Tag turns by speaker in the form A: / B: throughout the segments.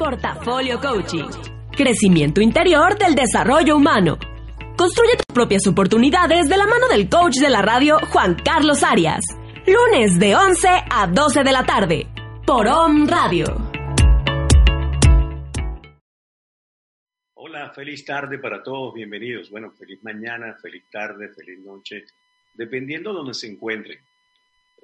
A: Portafolio Coaching. Crecimiento interior del desarrollo humano. Construye tus propias oportunidades de la mano del coach de la radio Juan Carlos Arias. Lunes de 11 a 12 de la tarde. Por OM Radio.
B: Hola, feliz tarde para todos, bienvenidos. Bueno, feliz mañana, feliz tarde, feliz noche, dependiendo de donde se encuentren.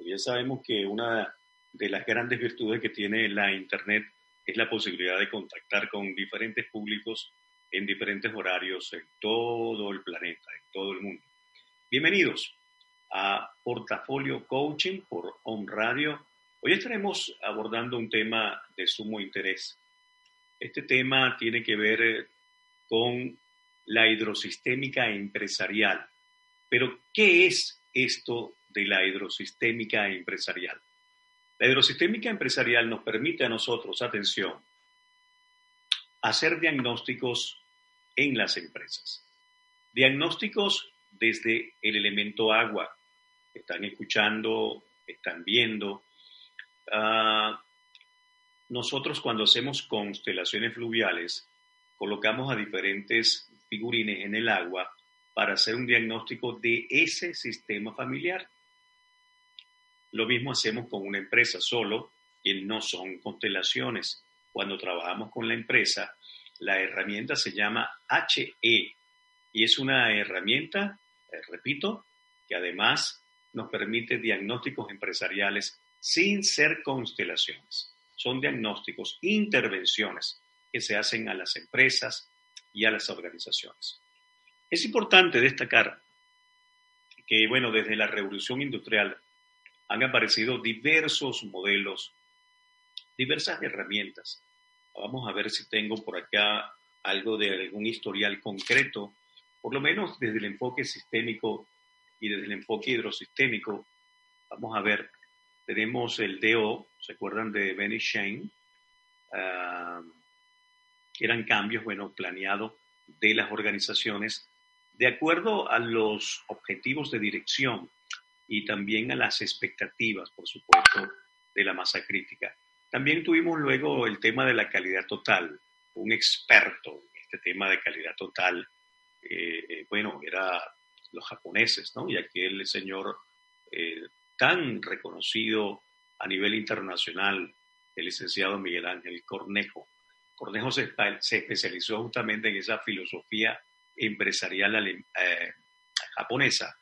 B: Ya sabemos que una de las grandes virtudes que tiene la Internet es la posibilidad de contactar con diferentes públicos en diferentes horarios en todo el planeta, en todo el mundo. Bienvenidos a Portafolio Coaching por On Radio. Hoy estaremos abordando un tema de sumo interés. Este tema tiene que ver eh, con la hidrosistémica empresarial. Pero, ¿qué es esto de la hidrosistémica empresarial? La hidrosistémica empresarial nos permite a nosotros, atención, hacer diagnósticos en las empresas. Diagnósticos desde el elemento agua. Están escuchando, están viendo. Ah, nosotros cuando hacemos constelaciones fluviales, colocamos a diferentes figurines en el agua para hacer un diagnóstico de ese sistema familiar. Lo mismo hacemos con una empresa solo, y no son constelaciones. Cuando trabajamos con la empresa, la herramienta se llama HE y es una herramienta, eh, repito, que además nos permite diagnósticos empresariales sin ser constelaciones. Son diagnósticos, intervenciones que se hacen a las empresas y a las organizaciones. Es importante destacar que, bueno, desde la revolución industrial han aparecido diversos modelos, diversas herramientas. Vamos a ver si tengo por acá algo de algún historial concreto, por lo menos desde el enfoque sistémico y desde el enfoque hidrosistémico. Vamos a ver, tenemos el DO, ¿se acuerdan de Benny Shane? Ah, eran cambios, bueno, planeados de las organizaciones de acuerdo a los objetivos de dirección y también a las expectativas, por supuesto, de la masa crítica. También tuvimos luego el tema de la calidad total. Un experto en este tema de calidad total, eh, eh, bueno, era los japoneses, ¿no? Y aquel señor eh, tan reconocido a nivel internacional, el licenciado Miguel Ángel Cornejo. Cornejo se, se especializó justamente en esa filosofía empresarial japonesa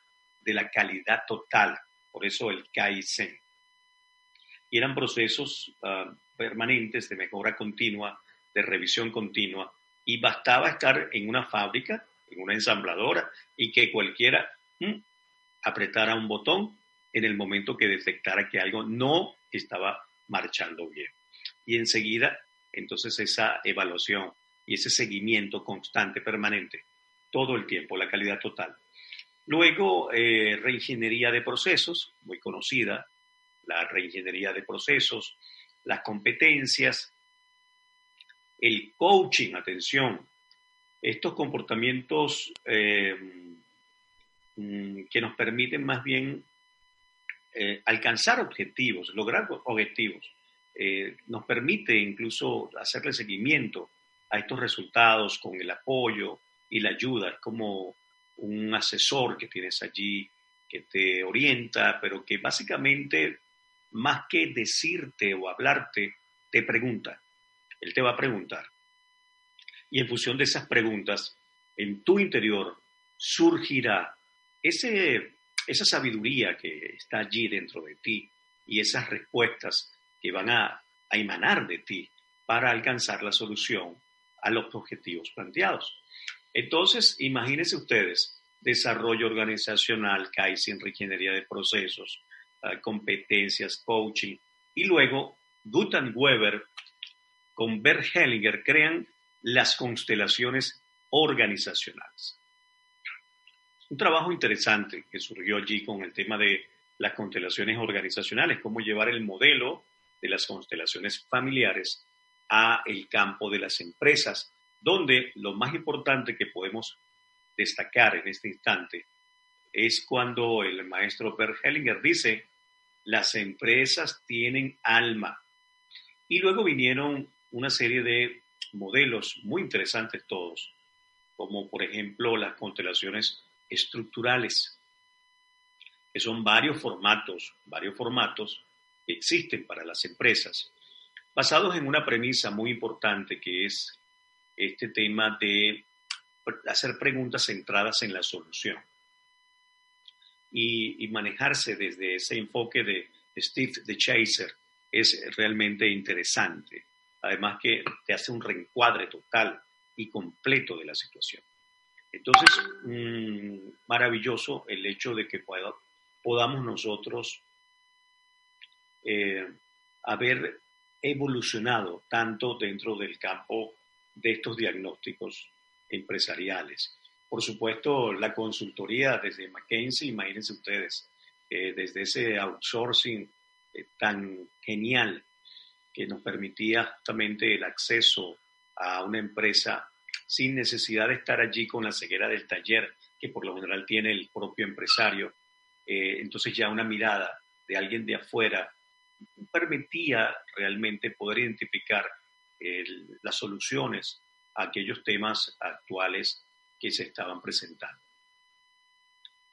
B: de la calidad total, por eso el Kaizen. Y eran procesos ah, permanentes de mejora continua, de revisión continua, y bastaba estar en una fábrica, en una ensambladora, y que cualquiera apretara un botón en el momento que detectara que algo no estaba marchando bien. Y enseguida, entonces esa evaluación y ese seguimiento constante, permanente, todo el tiempo, la calidad total. Luego, eh, reingeniería de procesos, muy conocida, la reingeniería de procesos, las competencias, el coaching, atención, estos comportamientos eh, mm, que nos permiten más bien eh, alcanzar objetivos, lograr objetivos, nos permite incluso hacerle seguimiento a estos resultados con el apoyo y la ayuda, es como un asesor que tienes allí que te orienta, pero que básicamente, más que decirte o hablarte, te pregunta. Él te va a preguntar. Y en función de esas preguntas, en tu interior surgirá esa sabiduría que está allí dentro de ti y esas respuestas que van a emanar de ti para alcanzar la solución a los objetivos planteados. Entonces, imagínense ustedes, desarrollo organizacional, Kaizen, ingeniería de procesos, ah, competencias, coaching, y luego Gutenberg Weber con Bert Hellinger crean las constelaciones organizacionales. Un trabajo interesante que surgió allí con el tema de las constelaciones organizacionales, cómo llevar el modelo de las constelaciones familiares a el campo de las empresas donde lo más importante que podemos destacar en este instante es cuando el maestro Bert Hellinger dice, las empresas tienen alma. Y luego vinieron una serie de modelos muy interesantes todos, como por ejemplo las constelaciones estructurales, que son varios formatos, varios formatos que existen para las empresas, basados en una premisa muy importante que es este tema de hacer preguntas centradas en la solución y, manejarse desde ese enfoque de Steve de Chaser es realmente interesante. Además que te hace un reencuadre total y completo de la situación. Entonces, mm, maravilloso el hecho de que podamos nosotros eh, haber evolucionado tanto dentro del campo de estos diagnósticos empresariales. Por supuesto, la consultoría desde McKinsey, imagínense ustedes, eh, desde ese outsourcing eh, tan genial que nos permitía justamente el acceso a una empresa sin necesidad de estar allí con la ceguera del taller que por lo general tiene el propio empresario. Eh, entonces ya una mirada de alguien de afuera permitía realmente poder identificar las soluciones a aquellos temas actuales que se estaban presentando,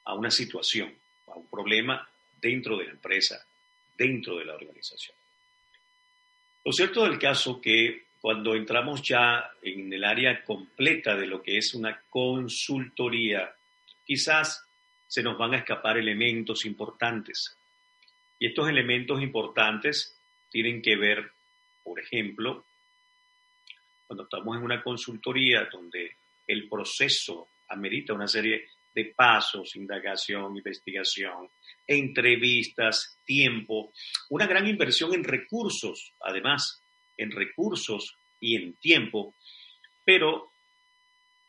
B: a una situación, a un problema dentro de la empresa, dentro de la organización. Lo cierto del caso que cuando entramos ya en el área completa de lo que es una consultoría, quizás se nos van a escapar elementos importantes. Y estos elementos importantes tienen que ver, por ejemplo, cuando estamos en una consultoría donde el proceso amerita una serie de pasos, indagación, investigación, entrevistas, tiempo, una gran inversión en recursos, además, en recursos y en tiempo, pero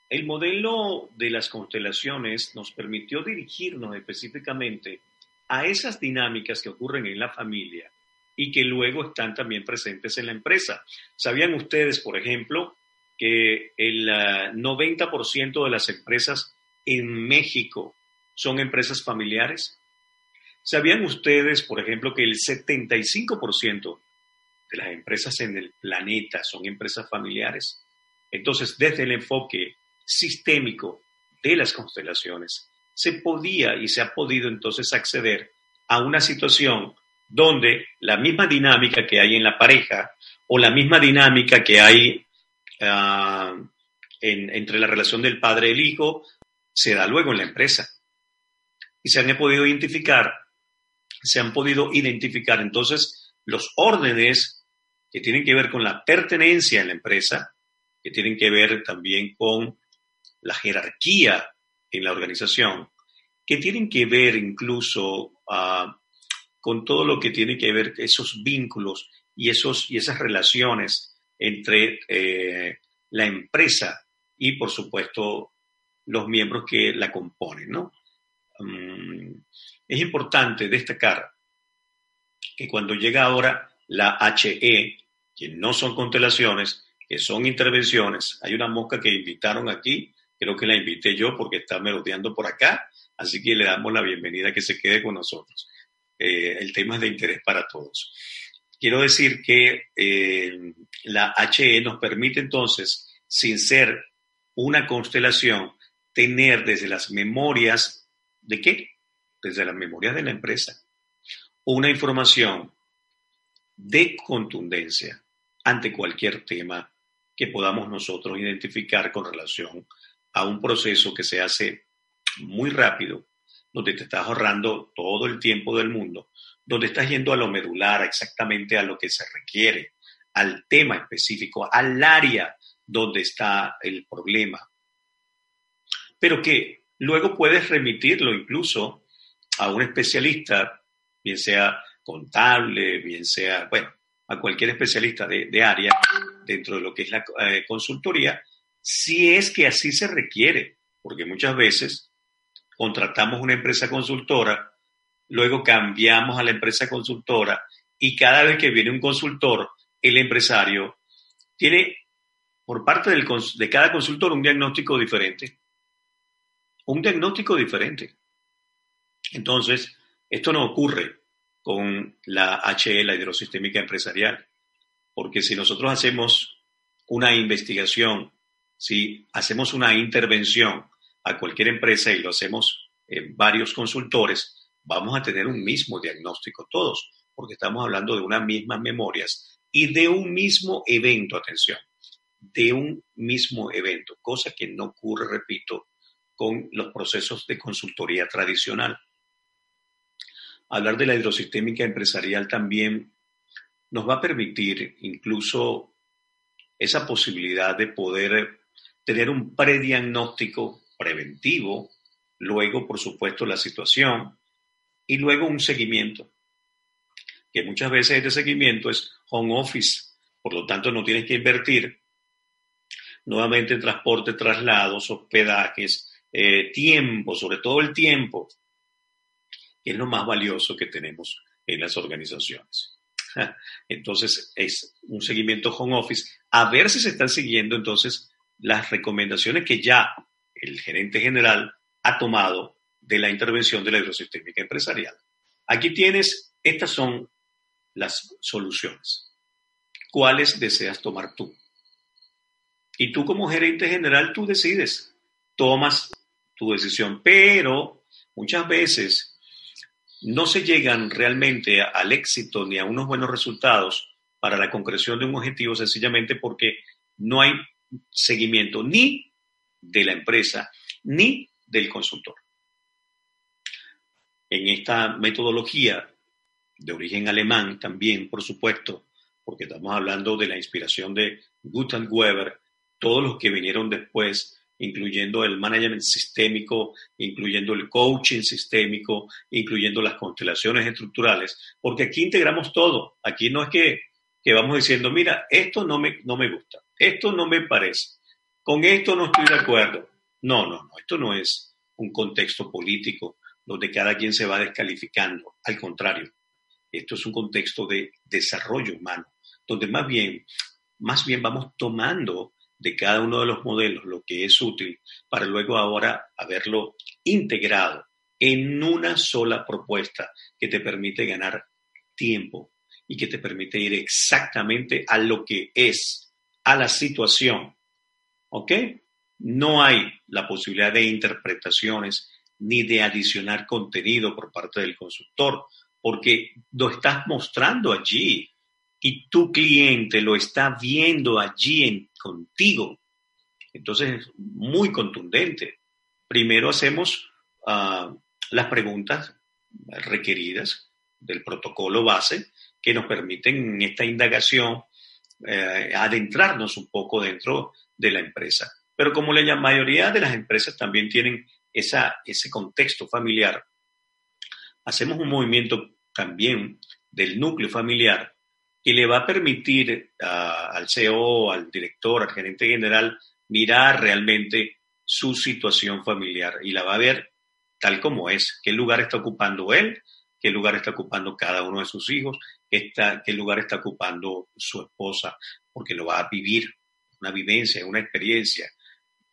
B: el modelo de las constelaciones nos permitió dirigirnos específicamente a esas dinámicas que ocurren en la familia y que luego están también presentes en la empresa. ¿Sabían ustedes, por ejemplo, que el 90% ah, de las empresas en México son empresas familiares? ¿Sabían ustedes, por ejemplo, que el 75% de las empresas en el planeta son empresas familiares? Entonces, desde el enfoque sistémico de las constelaciones, se podía y se ha podido entonces acceder a una situación donde la misma dinámica que hay en la pareja o la misma dinámica que hay ah, entre la relación del padre y el hijo se da luego en la empresa. Y se han podido identificar, se han podido identificar entonces los órdenes que tienen que ver con la pertenencia en la empresa, que tienen que ver también con la jerarquía en la organización, que tienen que ver incluso uh, con todo lo que tiene que ver esos vínculos y, esos, y esas relaciones entre eh, la empresa y, por supuesto, los miembros que la componen. ¿no? Mm, es importante destacar que cuando llega ahora la HE, que no son constelaciones, que son intervenciones, hay una mosca que invitaron aquí, creo que la invité yo porque está merodeando por acá, así que le damos la bienvenida que se quede con nosotros. Eh, el tema es de interés para todos. Quiero decir que eh, la HE nos permite entonces, sin ser una constelación, tener desde las memorias de qué? Desde las memorias de la empresa, una información de contundencia ante cualquier tema que podamos nosotros identificar con relación a un proceso que se hace muy rápido donde te estás ahorrando todo el tiempo del mundo, donde estás yendo a lo medular, exactamente a lo que se requiere, al tema específico, al área donde está el problema. Pero que luego puedes remitirlo incluso a un especialista, bien sea contable, bien sea, bueno, a cualquier especialista de, área dentro de lo que es la eh, consultoría, si es que así se requiere, porque muchas veces contratamos una empresa consultora, luego cambiamos a la empresa consultora y cada vez que viene un consultor, el empresario tiene por parte del, de cada consultor un diagnóstico diferente. Un diagnóstico diferente. Entonces, esto no ocurre con la HE, la hidrosistémica empresarial. porque si nosotros hacemos una investigación, si hacemos una intervención a cualquier empresa y lo hacemos en varios consultores, vamos a tener un mismo diagnóstico todos, porque estamos hablando de unas mismas memorias y de un mismo evento, atención, de un mismo evento, cosa que no ocurre, repito, con los procesos de consultoría tradicional. Hablar de la hidrosistémica empresarial también nos va a permitir incluso esa posibilidad de poder tener un prediagnóstico preventivo, luego, por supuesto, la situación y luego un seguimiento, que muchas veces este seguimiento es home office, por lo tanto no tienes que invertir nuevamente en transporte, traslados, hospedajes, eh, tiempo, sobre todo el tiempo, que es lo más valioso que tenemos en las organizaciones. Entonces, es un seguimiento home office, a ver si se están siguiendo entonces las recomendaciones que ya el gerente general ha tomado de la intervención de la hidrosistémica empresarial. Aquí tienes, estas son las soluciones. ¿Cuáles deseas tomar tú? Y tú como gerente general, tú decides, tomas tu decisión, pero muchas veces no se llegan realmente al éxito ni a unos buenos resultados para la concreción de un objetivo sencillamente porque no hay seguimiento ni de la empresa ni del consultor. En esta metodología de origen alemán también, por supuesto, porque estamos hablando de la inspiración de Gutenberg, Weber, todos los que vinieron después incluyendo el management sistémico, incluyendo el coaching sistémico, incluyendo las constelaciones estructurales, porque aquí integramos todo. Aquí no es que, que vamos diciendo, mira, esto no me, no me gusta, esto no me parece, con esto no estoy de acuerdo. No, no, no, esto no es un contexto político donde cada quien se va descalificando. Al contrario, esto es un contexto de desarrollo humano, donde más bien, más bien vamos tomando de cada uno de los modelos lo que es útil para luego ahora haberlo integrado en una sola propuesta que te permite ganar tiempo y que te permite ir exactamente a lo que es, a la situación. ¿Ok? No hay la posibilidad de interpretaciones ni de adicionar contenido por parte del consultor, porque lo estás mostrando allí y tu cliente lo está viendo allí en, contigo. Entonces es muy contundente. Primero hacemos ah, las preguntas requeridas del protocolo base que nos permiten en esta indagación eh, adentrarnos un poco dentro de la empresa. Pero como la mayoría de las empresas también tienen esa, ese contexto familiar, hacemos un movimiento también del núcleo familiar que le va a permitir al CEO, al director, al gerente general mirar realmente su situación familiar y la va a ver tal como es, qué lugar está ocupando él, qué lugar está ocupando cada uno de sus hijos, qué, qué lugar está ocupando su esposa, porque lo va a vivir, una vivencia, una experiencia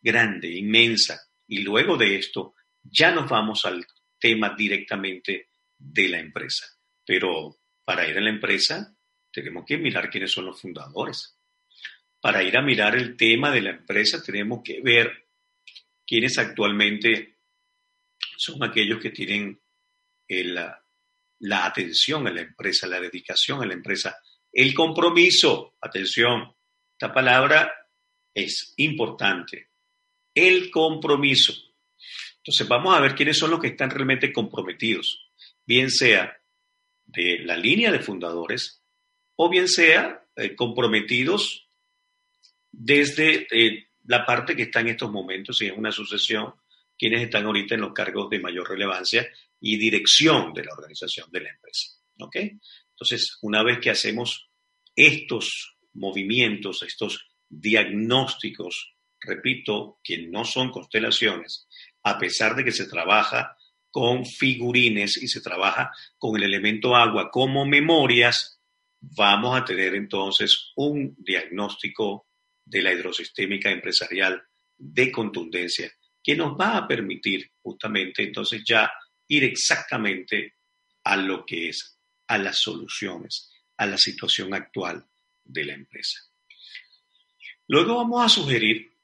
B: grande, inmensa. Y luego de esto ya nos vamos al tema directamente de la empresa. Pero para ir a la empresa tenemos que mirar quiénes son los fundadores. Para ir a mirar el tema de la empresa, tenemos que ver quiénes actualmente son aquellos que tienen la, la atención a la empresa, la dedicación a la empresa, el compromiso. Atención, esta palabra es importante. El compromiso. Entonces vamos a ver quiénes son los que están realmente comprometidos, bien sea de la línea de fundadores, o bien sea eh, comprometidos desde eh, la parte que está en estos momentos, y es una sucesión, quienes están ahorita en los cargos de mayor relevancia y dirección de la organización de la empresa. ¿Ok? Entonces, una vez que hacemos estos movimientos, estos diagnósticos, repito, que no son constelaciones, a pesar de que se trabaja con figurines y se trabaja con el elemento agua como memorias, vamos a tener entonces un diagnóstico de la hidrosistémica empresarial de contundencia que nos va a permitir justamente entonces ya ir exactamente a lo que es, a las soluciones, a la situación actual de la empresa. Luego vamos a sugerir,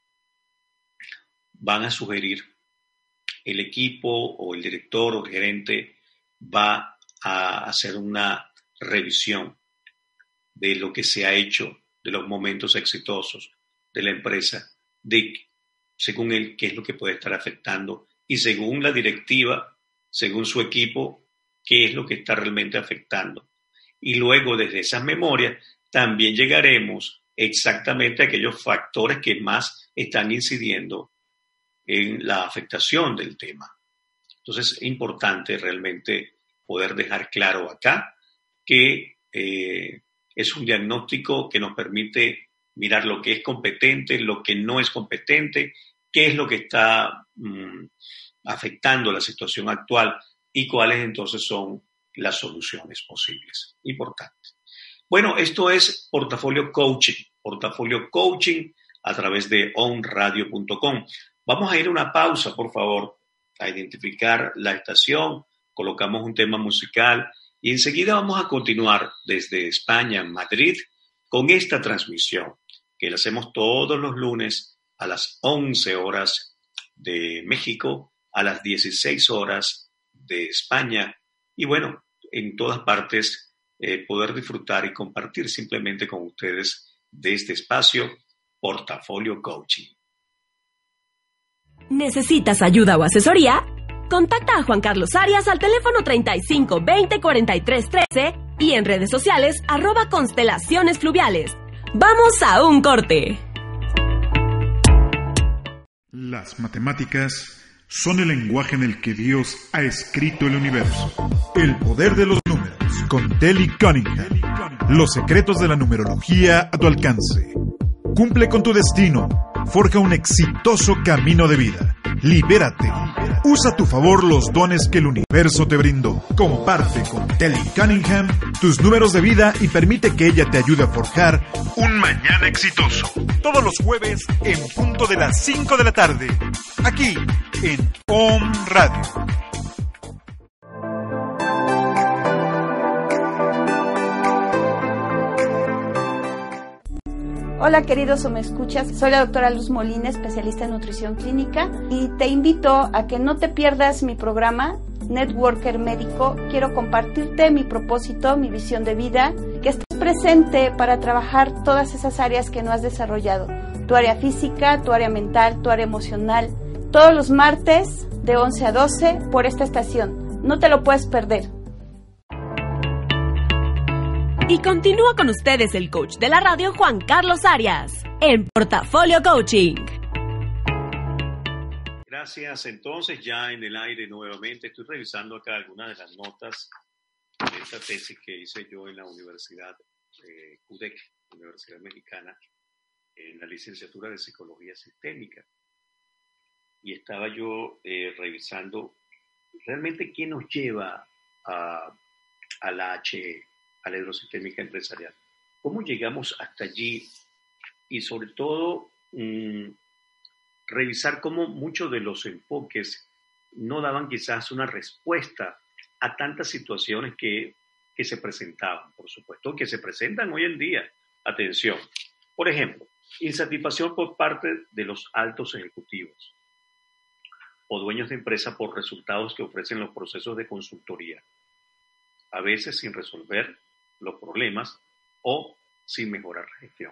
B: van a sugerir, el equipo o el director o gerente va a hacer una revisión de lo que se ha hecho, de los momentos exitosos de la empresa, de según él qué es lo que puede estar afectando y según la directiva, según su equipo, qué es lo que está realmente afectando. Y luego desde esas memorias también llegaremos exactamente a aquellos factores que más están incidiendo en la afectación del tema. Entonces es importante realmente poder dejar claro acá que eh, es un diagnóstico que nos permite mirar lo que es competente, lo que no es competente, qué es lo que está mm, afectando la situación actual y cuáles entonces son las soluciones posibles. Importante. Bueno, esto es Portafolio Coaching, Portafolio Coaching a través de onradio.com. Vamos a ir a una pausa, por favor, a identificar la estación, colocamos un tema musical y enseguida vamos a continuar desde España, Madrid, con esta transmisión que la hacemos todos los lunes a las 11 horas de México, a las 16 horas de España y bueno, en todas partes eh, poder disfrutar y compartir simplemente con ustedes de este espacio Portafolio Coaching.
A: ¿Necesitas ayuda o asesoría? Contacta a Juan Carlos Arias al teléfono 35 20 43 13 y en redes sociales arroba constelaciones fluviales. ¡Vamos a un corte!
C: Las matemáticas son el lenguaje en el que Dios ha escrito el universo. El poder de los números con Telly Cunningham. Los secretos de la numerología a tu alcance. Cumple con tu destino. Forja un exitoso camino de vida. Libérate. Usa a tu favor los dones que el universo te brindó. Comparte con Telly Cunningham tus números de vida y permite que ella te ayude a forjar un mañana exitoso. Todos los jueves en punto de las 5 de la tarde. Aquí en Om Radio.
D: Hola queridos o me escuchas, soy la doctora Luz Molina, especialista en nutrición clínica y te invito a que no te pierdas mi programa Networker Médico. Quiero compartirte mi propósito, mi visión de vida, que estés presente para trabajar todas esas áreas que no has desarrollado. Tu área física, tu área mental, tu área emocional. Todos los martes de 11 a 12 por esta estación. No te lo puedes perder.
A: Y continúa con ustedes el coach de la radio Juan Carlos Arias en Portafolio Coaching.
B: Gracias. Entonces ya en el aire nuevamente estoy revisando acá algunas de las notas de esta tesis que hice yo en la Universidad eh, CUDEC, Universidad Mexicana, en la licenciatura de Psicología Sistémica. Y estaba yo eh, revisando realmente qué nos lleva a, la HE a la hidrosistémica empresarial. ¿Cómo llegamos hasta allí? Y sobre todo, mm, revisar cómo muchos de los enfoques no daban quizás una respuesta a tantas situaciones que, que se presentaban, por supuesto, que se presentan hoy en día. Atención. Por ejemplo, insatisfacción por parte de los altos ejecutivos o dueños de empresa por resultados que ofrecen los procesos de consultoría, a veces sin resolver los problemas o sin mejorar la gestión.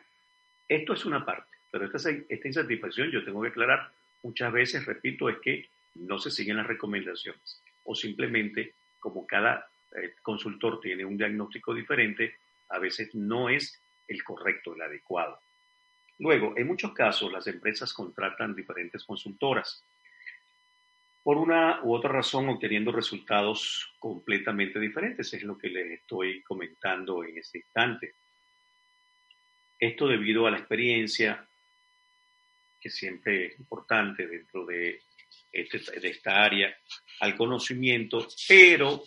B: Esto es una parte, pero esta, esta insatisfacción, yo tengo que aclarar, muchas veces, repito, es que no se siguen las recomendaciones o simplemente como cada eh, consultor tiene un diagnóstico diferente, a veces no es el correcto, el adecuado. Luego, en muchos casos, las empresas contratan diferentes consultoras por una u otra razón obteniendo resultados completamente diferentes. Es lo que les estoy comentando en este instante. Esto debido a la experiencia, que siempre es importante dentro de, este, de esta área, al conocimiento, pero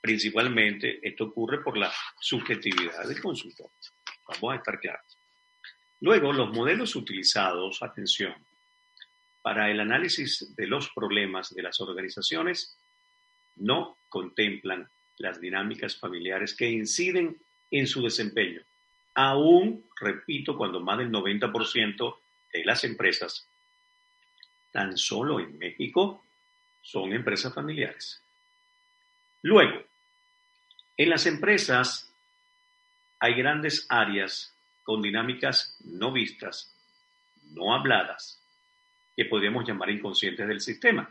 B: principalmente esto ocurre por la subjetividad del consultor. Vamos a estar claros. Luego, los modelos utilizados, atención, para el análisis de los problemas de las organizaciones no contemplan las dinámicas familiares que inciden en su desempeño. Aún, repito, cuando más del 90% de las empresas, tan solo en México, son empresas familiares. Luego, en las empresas hay grandes áreas con dinámicas no vistas, no habladas, que podríamos llamar inconscientes del sistema.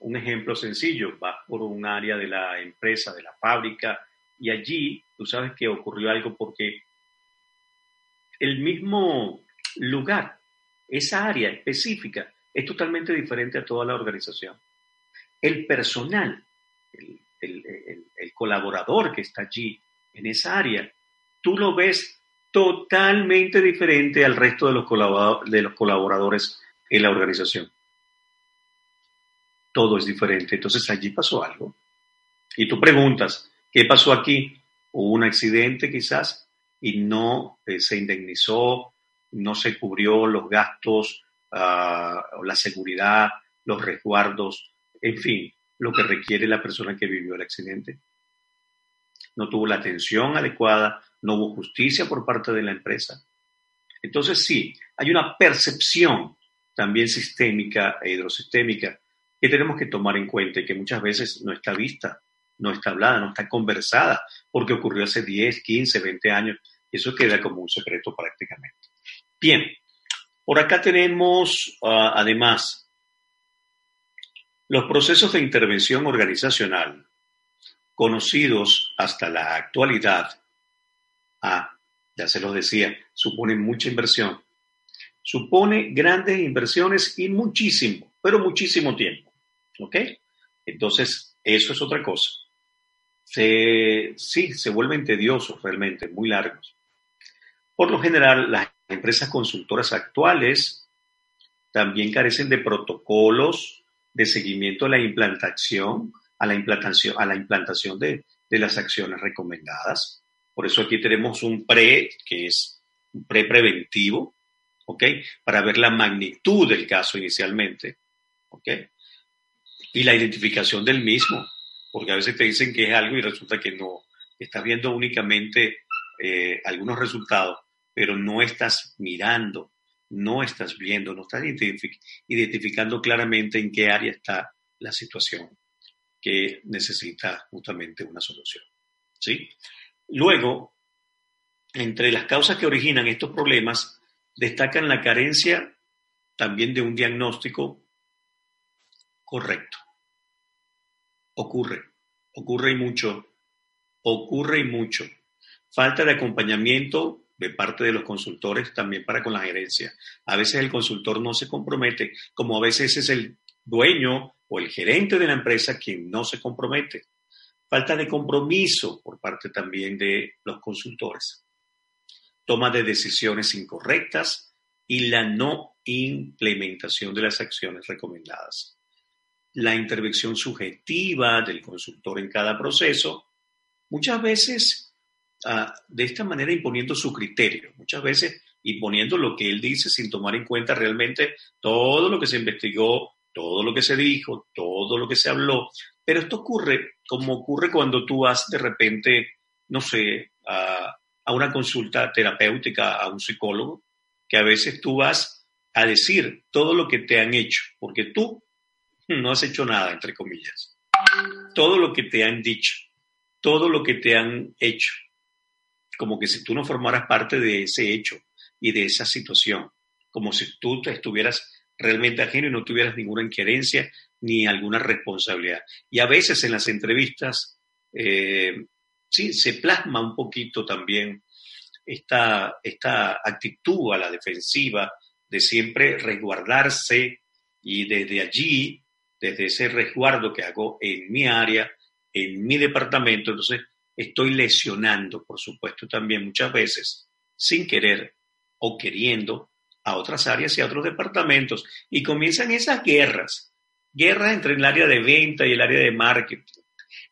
B: Un ejemplo sencillo, vas por un área de la empresa, de la fábrica, y allí tú sabes que ocurrió algo porque el mismo lugar, esa área específica, es totalmente diferente a toda la organización. El personal, el, colaborador que está allí en esa área, tú lo ves totalmente diferente al resto de los colaboradores en la organización. Todo es diferente. Entonces allí pasó algo. Y tú preguntas, ¿qué pasó aquí? Hubo un accidente quizás y no eh, se indemnizó, no se cubrió los gastos, uh, la seguridad, los resguardos, en fin, lo que requiere la persona que vivió el accidente. No tuvo la atención adecuada, no hubo justicia por parte de la empresa. Entonces sí, hay una percepción también sistémica e hidrosistémica que tenemos que tomar en cuenta y que muchas veces no está vista, no está hablada, no está conversada, porque ocurrió hace 10, 15, 20 años eso queda como un secreto prácticamente. Bien, por acá tenemos ah, además los procesos de intervención organizacional conocidos hasta la actualidad. Ah, ya se los decía, suponen mucha inversión. Supone grandes inversiones y muchísimo, pero muchísimo tiempo. ¿Ok? Entonces, eso es otra cosa. Sí, se vuelven tediosos realmente, muy largos. Por lo general, las empresas consultoras actuales también carecen de protocolos de seguimiento a la implantación, a la implantación, a la implantación de, de las acciones recomendadas. Por eso aquí tenemos un pre, que es un pre preventivo, ¿ok? Para ver la magnitud del caso inicialmente, ¿ok? Y la identificación del mismo, porque a veces te dicen que es algo y resulta que no, estás viendo únicamente eh, algunos resultados, pero no estás mirando, no estás viendo, no estás identificando claramente en qué área está la situación que necesita justamente una solución. ¿sí? Luego, entre las causas que originan estos problemas, destacan la carencia también de un diagnóstico correcto. Ocurre, ocurre y mucho, ocurre y mucho. Falta de acompañamiento de parte de los consultores también para con la gerencia. A veces el consultor no se compromete, como a veces es el dueño o el gerente de la empresa quien no se compromete. Falta de compromiso por parte también de los consultores. Toma de decisiones incorrectas y la no implementación de las acciones recomendadas. La intervención subjetiva del consultor en cada proceso muchas veces de esta manera imponiendo su criterio, muchas veces imponiendo lo que él dice sin tomar en cuenta realmente todo lo que se investigó, todo lo que se dijo, todo lo que se habló. Pero esto ocurre como ocurre cuando tú vas de repente, no sé, a, a una consulta terapéutica a un psicólogo, que a veces tú vas a decir todo lo que te han hecho, porque tú no has hecho nada, entre comillas. Todo lo que te han dicho, todo lo que te han hecho, como que si tú no formaras parte de ese hecho y de esa situación, como si tú estuvieras realmente ajeno y no tuvieras ninguna injerencia ni alguna responsabilidad. Y a veces en las entrevistas, eh, sí, se plasma un poquito también esta, esta actitud a la defensiva de siempre resguardarse y desde allí, desde ese resguardo que hago en mi área, en mi departamento, entonces estoy lesionando, por supuesto, también muchas veces, sin querer o queriendo, a otras áreas y a otros departamentos. Y comienzan esas guerras, guerras entre el área de venta y el área de marketing,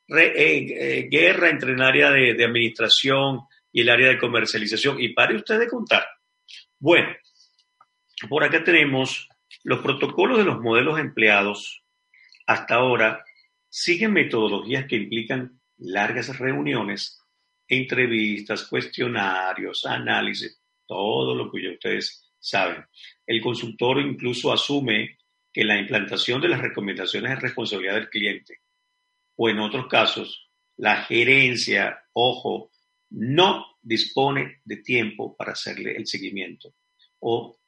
B: eh, eh, guerra entre el área de, administración y el área de comercialización. Y pare usted de contar. Bueno, por acá tenemos los protocolos de los modelos empleados hasta ahora siguen metodologías que implican largas reuniones entrevistas, cuestionarios, análisis, todo lo que ustedes saben. El consultor incluso asume que la implantación de las recomendaciones es responsabilidad del cliente. O en otros casos, la gerencia, ojo, no dispone de tiempo para hacerle el seguimiento. O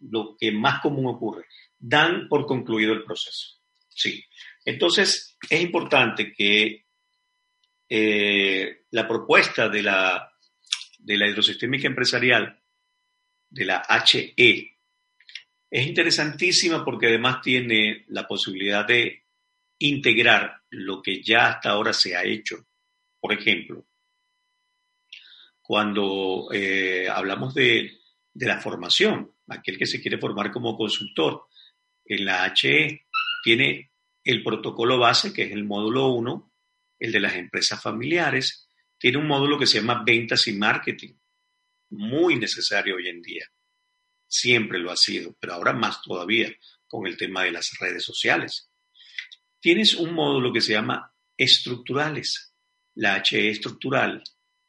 B: lo que más común ocurre, dan por concluido el proceso. Sí. Entonces, es importante que eh, la propuesta de la, de la hidrosistémica empresarial, de la HE, es interesantísima porque además tiene la posibilidad de integrar lo que ya hasta ahora se ha hecho. Por ejemplo, cuando eh, hablamos de, de la formación, aquel que se quiere formar como consultor, en la HE tiene el protocolo base, que es el módulo 1, el de las empresas familiares, tiene un módulo que se llama ventas y marketing, muy necesario hoy en día. Siempre lo ha sido, pero ahora más todavía con el tema de las redes sociales. Tienes un módulo que se llama estructurales. La HE estructural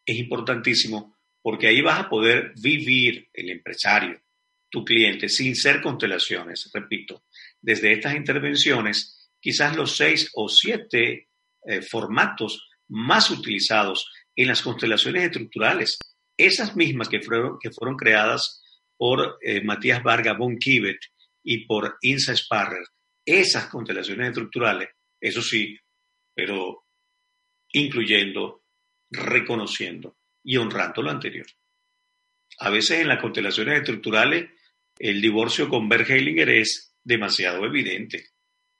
B: es importantísimo porque ahí vas a poder vivir el empresario, tu cliente, sin ser constelaciones, repito. Desde estas intervenciones quizás los seis o siete eh, formatos más utilizados en las constelaciones estructurales, esas mismas que fueron, que fueron creadas por eh, Matías Varga von Kivet y por Insa Sparrer, esas constelaciones estructurales, eso sí, pero incluyendo, reconociendo y honrando lo anterior. A veces en las constelaciones estructurales el divorcio con Bert Hellinger es demasiado evidente.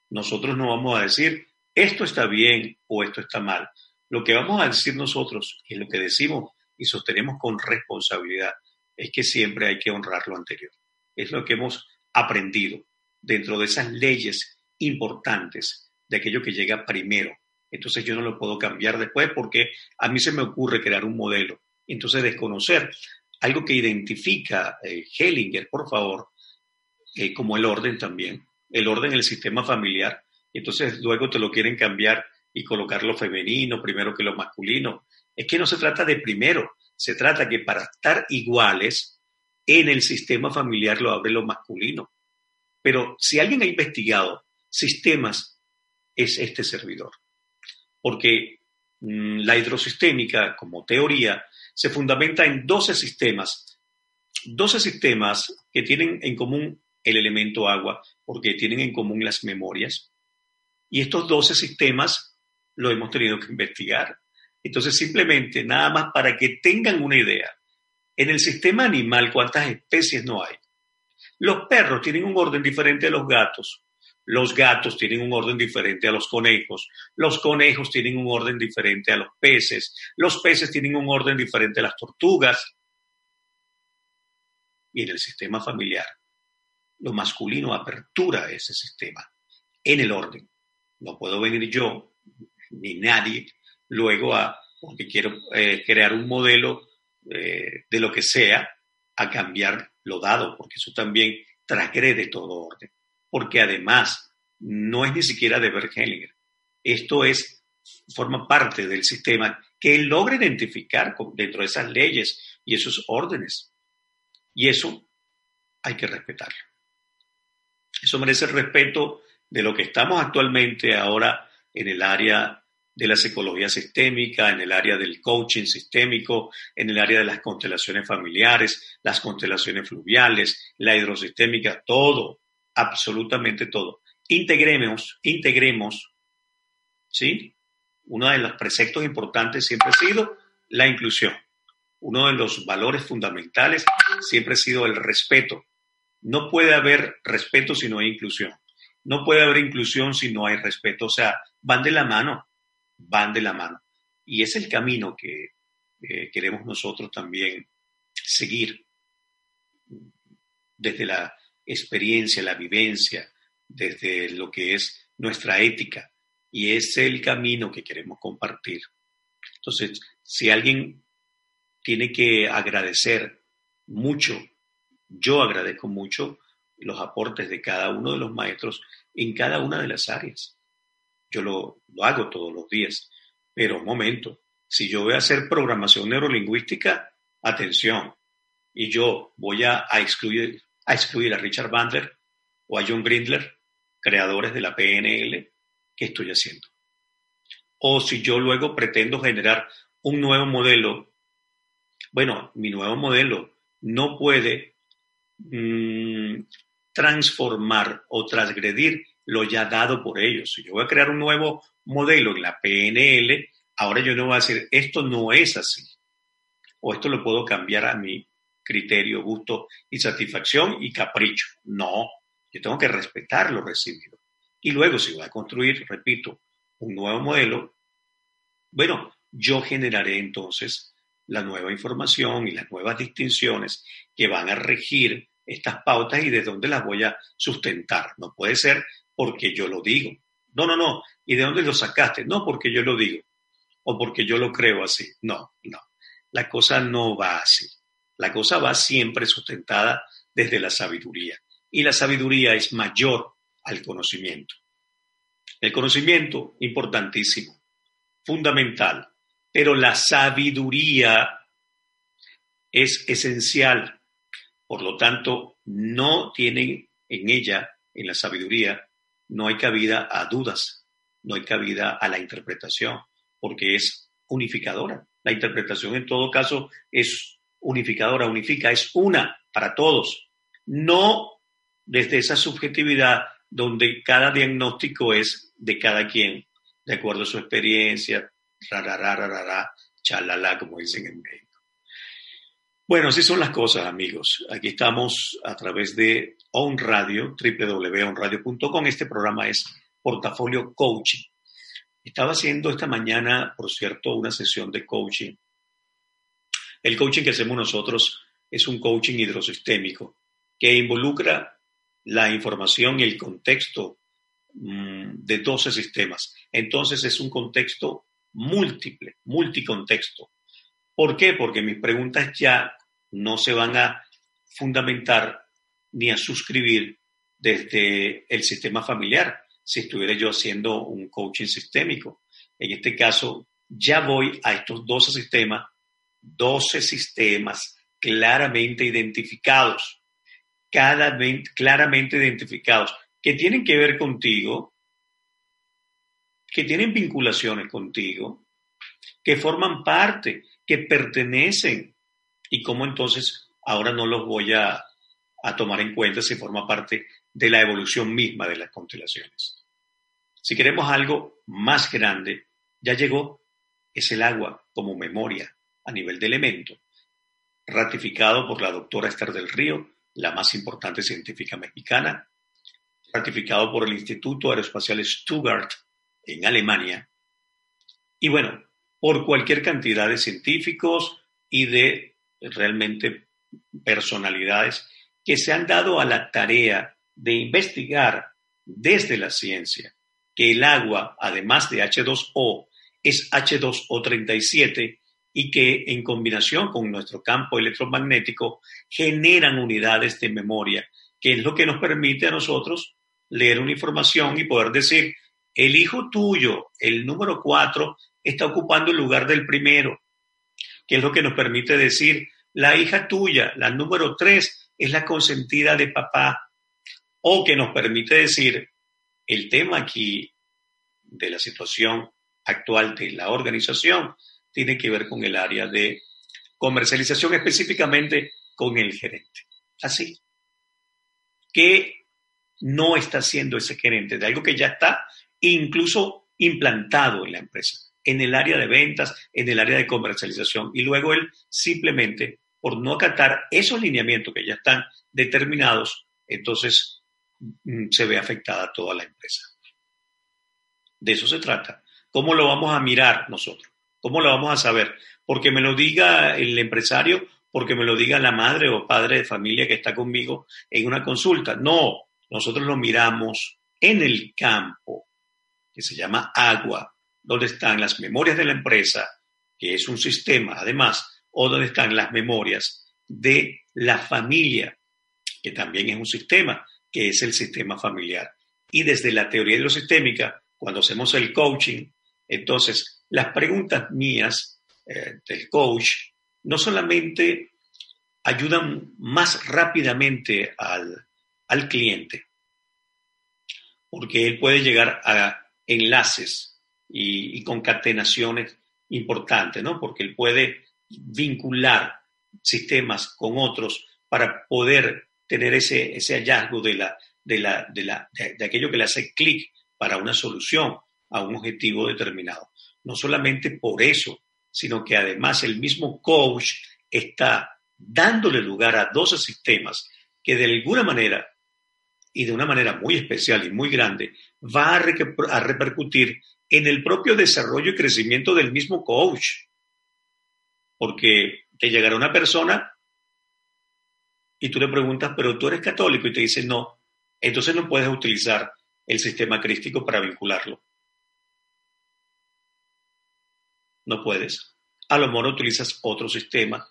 B: Nosotros no vamos a decir esto está bien o esto está mal. Lo que vamos a decir nosotros y lo que decimos y sostenemos con responsabilidad es que siempre hay que honrar lo anterior. Es lo que hemos aprendido dentro de esas leyes importantes de aquello que llega primero. Entonces yo no lo puedo cambiar después porque a mí se me ocurre crear un modelo. Entonces desconocer algo que identifica eh, Hellinger, por favor, eh, como el orden también, el orden en el sistema familiar, entonces luego te lo quieren cambiar y colocar lo femenino primero que lo masculino. Es que no se trata de primero, se trata que para estar iguales en el sistema familiar lo abre lo masculino. Pero si alguien ha investigado sistemas, es este servidor. Porque mm, la hidrosistémica, como teoría, se fundamenta en 12 sistemas. 12 sistemas que tienen en común el elemento agua, porque tienen en común las memorias. Y estos 12 sistemas lo hemos tenido que investigar. Entonces, simplemente, nada más para que tengan una idea, en el sistema animal, ¿cuántas especies no hay? Los perros tienen un orden diferente a los gatos. Los gatos tienen un orden diferente a los conejos. Los conejos tienen un orden diferente a los peces. Los peces tienen un orden diferente a las tortugas. Y en el sistema familiar, lo masculino apertura ese sistema en el orden. No puedo venir yo ni nadie luego a, porque quiero eh, crear un modelo eh, de lo que sea, a cambiar lo dado, porque eso también transgrede todo orden. Porque además no es ni siquiera de Hellinger. Esto es, forma parte del sistema que él logra identificar dentro de esas leyes y esos órdenes. Y eso hay que respetarlo. Eso merece el respeto de lo que estamos actualmente ahora en el área de la psicología sistémica, en el área del coaching sistémico, en el área de las constelaciones familiares, las constelaciones fluviales, la hidrosistémica, todo, absolutamente todo. Integremos, integremos, ¿sí? Uno de los preceptos importantes siempre ha sido la inclusión. Uno de los valores fundamentales siempre ha sido el respeto no puede haber respeto si no hay inclusión. No puede haber inclusión si no hay respeto. O sea, van de la mano, van de la mano. Y es el camino que eh, queremos nosotros también seguir desde la experiencia, la vivencia, desde lo que es nuestra ética. Y es el camino que queremos compartir. Entonces, si alguien tiene que agradecer mucho yo agradezco mucho los aportes de cada uno de los maestros en cada una de las áreas. Yo lo, hago todos los días, pero un momento, Si yo voy a hacer programación neurolingüística, atención, y yo voy a, excluir, a excluir a Richard Bandler o a John Grindler, creadores de la PNL, ¿qué estoy haciendo? O si yo luego pretendo generar un nuevo modelo, bueno, mi nuevo modelo no puede mm, transformar o transgredir lo ya dado por ellos. Si yo voy a crear un nuevo modelo en la PNL, ahora yo no voy a decir, esto no es así, o esto lo puedo cambiar a mi criterio, gusto y satisfacción y capricho. No, yo tengo que respetar lo recibido. Y luego, si voy a construir, repito, un nuevo modelo, bueno, yo generaré entonces la nueva información y las nuevas distinciones que van a regir estas pautas y de dónde las voy a sustentar. No puede ser porque yo lo digo. No, no, no. ¿Y de dónde lo sacaste? No porque yo lo digo o porque yo lo creo así. No, no. La cosa no va así. La cosa va siempre sustentada desde la sabiduría. Y la sabiduría es mayor al conocimiento. El conocimiento, importantísimo, fundamental, pero la sabiduría es esencial. Por lo tanto, no tienen en ella, en la sabiduría, no hay cabida a dudas, no hay cabida a la interpretación, porque es unificadora. La interpretación en todo caso es unificadora, unifica, es una para todos, no desde esa subjetividad donde cada diagnóstico es de cada quien, de acuerdo a su experiencia, rarararara, chalala, como dicen en México. Bueno, así son las cosas, amigos. Aquí estamos a través de On Radio, www.onradio.com. Este programa es Portafolio Coaching. Estaba haciendo esta mañana, por cierto, una sesión de coaching. El coaching que hacemos nosotros es un coaching hidrosistémico que involucra la información y el contexto mm, de 12 sistemas. Entonces es un contexto múltiple, multicontexto. ¿Por qué? Porque mis preguntas ya no se van a fundamentar ni a suscribir desde el sistema familiar, si estuviera yo haciendo un coaching sistémico. En este caso, ya voy a estos 12 sistemas, 12 sistemas claramente identificados, cada, claramente identificados, que tienen que ver contigo, que tienen vinculaciones contigo, que forman parte, que pertenecen, y cómo entonces ahora no los voy a, tomar en cuenta si forma parte de la evolución misma de las constelaciones. Si queremos algo más grande, ya llegó, es el agua como memoria a nivel de elemento, ratificado por la doctora Esther del Río, la más importante científica mexicana, ratificado por el Instituto Aeroespacial Stuttgart en Alemania, y bueno, por cualquier cantidad de científicos y de realmente personalidades que se han dado a la tarea de investigar desde la ciencia que el agua, además de H2O, es H2O37 y que en combinación con nuestro campo electromagnético generan unidades de memoria, que es lo que nos permite a nosotros leer una información y poder decir, el hijo tuyo, el número 4, está ocupando el lugar del primero, que es lo que nos permite decir, la hija tuya, la número 3, es la consentida de papá, o que nos permite decir, el tema aquí de la situación actual de la organización tiene que ver con el área de comercialización, específicamente con el gerente. Así. ¿Qué no está haciendo ese gerente? De algo que ya está incluso implantado en la empresa, en el área de ventas, en el área de comercialización. Y luego él simplemente, por no acatar esos lineamientos que ya están determinados, entonces mm, se ve afectada toda la empresa. De eso se trata. ¿Cómo lo vamos a mirar nosotros? ¿Cómo lo vamos a saber? Porque me lo diga el empresario, porque me lo diga la madre o padre de familia que está conmigo en una consulta. No, nosotros lo miramos en el campo, que se llama agua, donde están las memorias de la empresa, que es un sistema además, o donde están las memorias de la familia, que también es un sistema, que es el sistema familiar. Y desde la teoría hidrosistémica cuando hacemos el coaching, entonces las preguntas mías eh, del coach no solamente ayudan más rápidamente al, al cliente, porque él puede llegar a enlaces y, concatenaciones importantes, ¿no? Porque él puede vincular sistemas con otros para poder tener ese, ese hallazgo de, la, de, la, de, la, de, aquello que le hace clic para una solución a un objetivo determinado. No solamente por eso, sino que además el mismo coach está dándole lugar a 12 sistemas que de alguna manera y de una manera muy especial y muy grande va a, a repercutir en el propio desarrollo y crecimiento del mismo coach. Porque te llegará una persona y tú le preguntas, pero tú eres católico y te dice no, entonces no puedes utilizar el sistema crístico para vincularlo. No puedes. A lo mejor utilizas otro sistema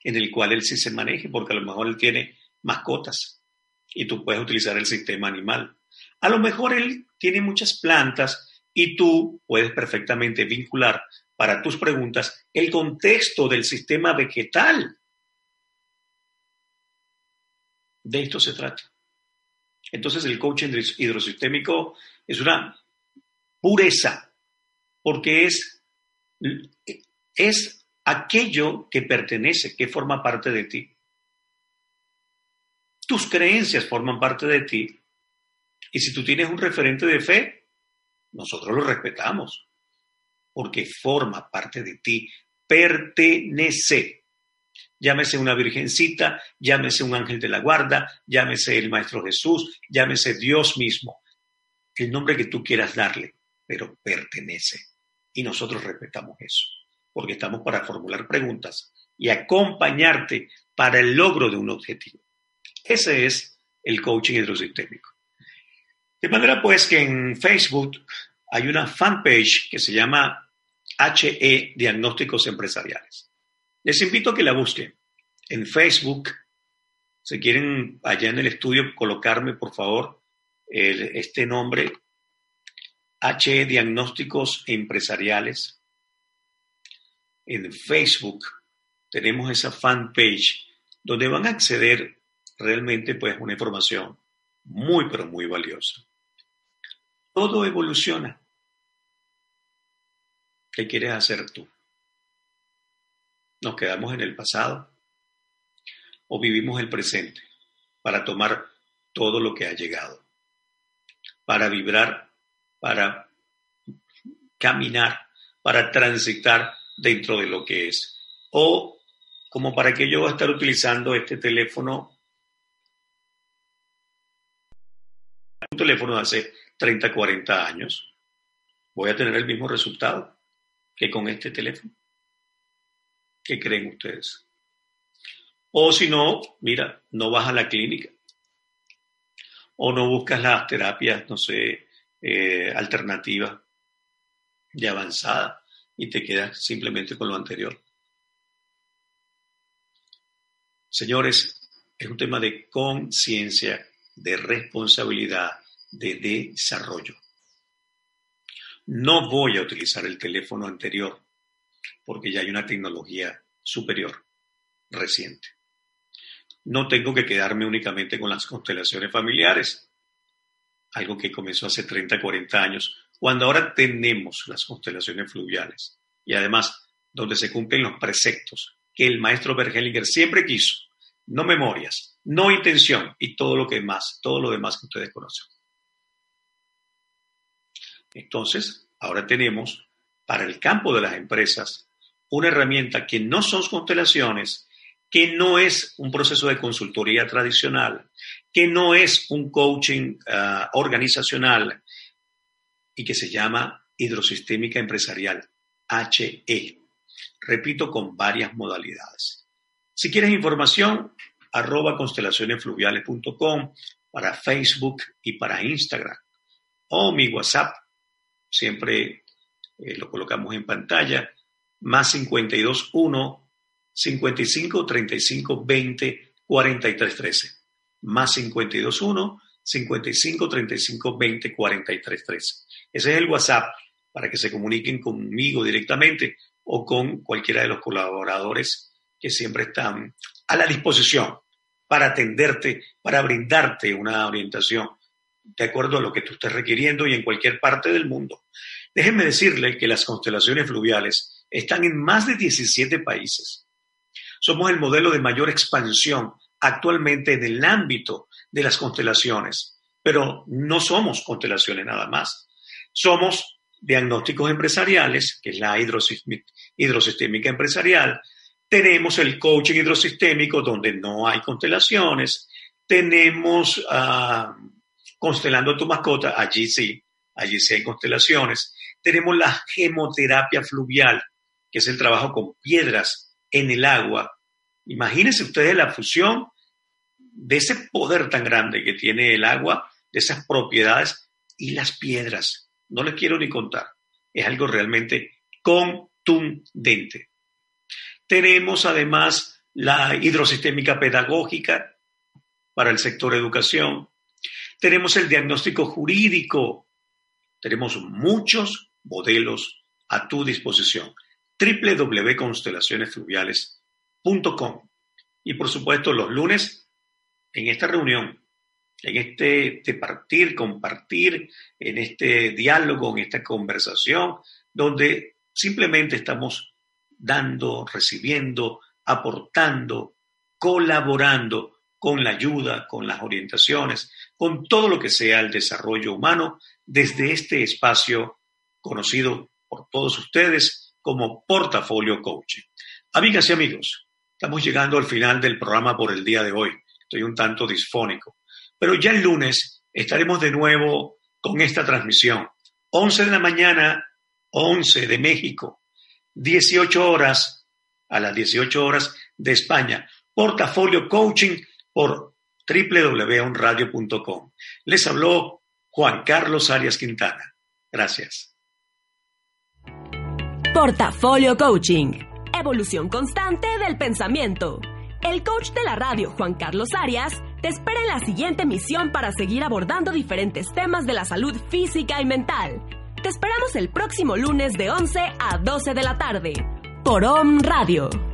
B: en el cual él sí se maneje, porque a lo mejor él tiene mascotas y tú puedes utilizar el sistema animal. A lo mejor él tiene muchas plantas y tú puedes perfectamente vincular para tus preguntas el contexto del sistema vegetal. De esto se trata. Entonces el coaching hidrosistémico es una pureza, porque es, es aquello que pertenece, que forma parte de ti. Tus creencias forman parte de ti. Y si tú tienes un referente de fe, nosotros lo respetamos, porque forma parte de ti, pertenece. Llámese una virgencita, llámese un ángel de la guarda, llámese el Maestro Jesús, llámese Dios mismo, el nombre que tú quieras darle, pero pertenece. Y nosotros respetamos eso, porque estamos para formular preguntas y acompañarte para el logro de un objetivo. Ese es el coaching hidrosistémico. De manera pues que en Facebook hay una fanpage que se llama HE Diagnósticos Empresariales. Les invito a que la busquen en Facebook. Si quieren allá en el estudio colocarme, por favor, este nombre, HE Diagnósticos Empresariales. En Facebook tenemos esa fanpage donde van a acceder realmente pues una información muy pero muy valiosa. Todo evoluciona. ¿Qué quieres hacer tú? ¿Nos quedamos en el pasado o vivimos el presente para tomar todo lo que ha llegado? Para vibrar, para caminar, para transitar dentro de lo que es. O como para que yo voy a estar utilizando este teléfono, un teléfono hace 30, 40 años, voy a tener el mismo resultado que con este teléfono. ¿Qué creen ustedes? O si no, mira, no vas a la clínica. O no buscas las terapias, no sé, eh, alternativas de avanzada y te quedas simplemente con lo anterior. Señores, es un tema de conciencia, de responsabilidad, de desarrollo. No voy a utilizar el teléfono anterior porque ya hay una tecnología superior, reciente. No tengo que quedarme únicamente con las constelaciones familiares, algo que comenzó hace 30, 40 años, cuando ahora tenemos las constelaciones fluviales y además donde se cumplen los preceptos que el maestro Bergelinger siempre quiso, no memorias, no intención y todo lo que más, todo lo demás que ustedes conocen. Entonces, ahora tenemos para el campo de las empresas una herramienta que no son constelaciones, que no es un proceso de consultoría tradicional, que no es un coaching ah, organizacional y que se llama hidrosistémica empresarial, HE. Repito, con varias modalidades. Si quieres información, arroba constelacionesfluviales.com para Facebook y para Instagram o mi WhatsApp siempre eh, lo colocamos en pantalla, más 52 1 55 35 20 43 13. Más 52 1 55 35 20 43 13. Ese es el WhatsApp para que se comuniquen conmigo directamente o con cualquiera de los colaboradores que siempre están a la disposición para atenderte, para brindarte una orientación de acuerdo a lo que tú estés requiriendo y en cualquier parte del mundo. Déjenme decirle que las constelaciones fluviales están en más de 17 países. Somos el modelo de mayor expansión actualmente en el ámbito de las constelaciones, pero no somos constelaciones nada más. Somos diagnósticos empresariales, que es la hidrosistémica empresarial, tenemos el coaching hidrosistémico donde no hay constelaciones, tenemos uh, constelando tu mascota, allí sí, allí sí hay constelaciones, tenemos la gemoterapia fluvial, que es el trabajo con piedras en el agua. Imagínense ustedes la fusión de ese poder tan grande que tiene el agua, de esas propiedades y las piedras. No les quiero ni contar. Es algo realmente contundente. Tenemos además la hidrosistémica pedagógica para el sector educación. Tenemos el diagnóstico jurídico. Tenemos muchos modelos a tu disposición. www.constelacionesfluviales.com. Y por supuesto, los lunes, en esta reunión, en este de partir, compartir, en este diálogo, en esta conversación, donde simplemente estamos dando, recibiendo, aportando, colaborando con la ayuda, con las orientaciones, con todo lo que sea el desarrollo humano desde este espacio conocido por todos ustedes como Portafolio Coaching. Amigas y amigos, estamos llegando al final del programa por el día de hoy. Estoy un tanto disfónico. Pero ya el lunes estaremos de nuevo con esta transmisión. 11 de la mañana, 11 de México, 18 horas a las 18 horas de España. Portafolio Coaching por www.radio.com. Les habló Juan Carlos Arias Quintana. Gracias.
A: Portafolio Coaching. Evolución constante del pensamiento. El coach de la radio, Juan Carlos Arias, te espera en la siguiente misión para seguir abordando diferentes temas de la salud física y mental. Te esperamos el próximo lunes de 11 a 12 de la tarde por OM Radio.